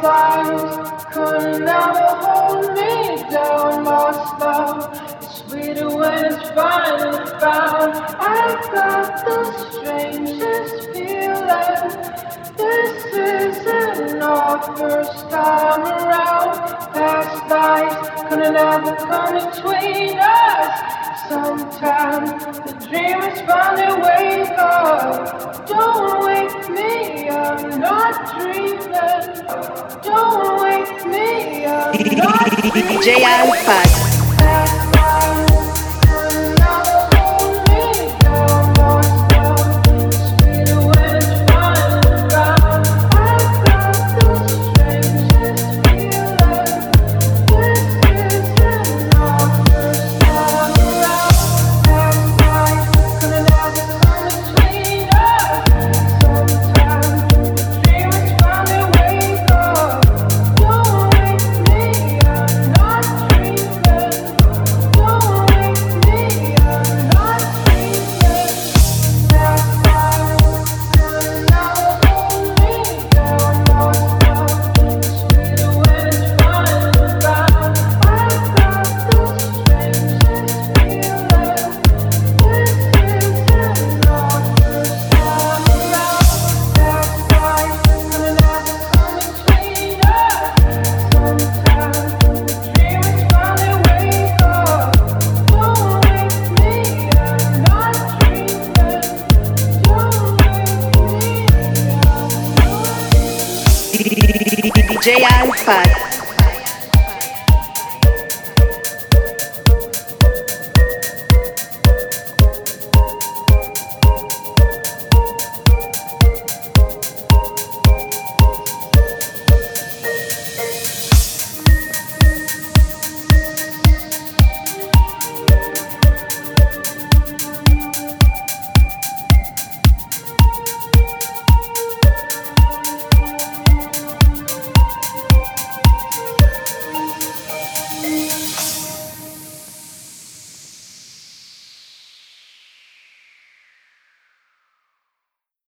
fireflies could never hold me down. Lost love is sweeter when it's finally found. I've got the strangest feeling. This isn't our first time around. Past lives could never come between us. Sometimes the dreamers finally wake up. Don't wake me, I'm not dreaming. DJ Alpha. DJ Alpha.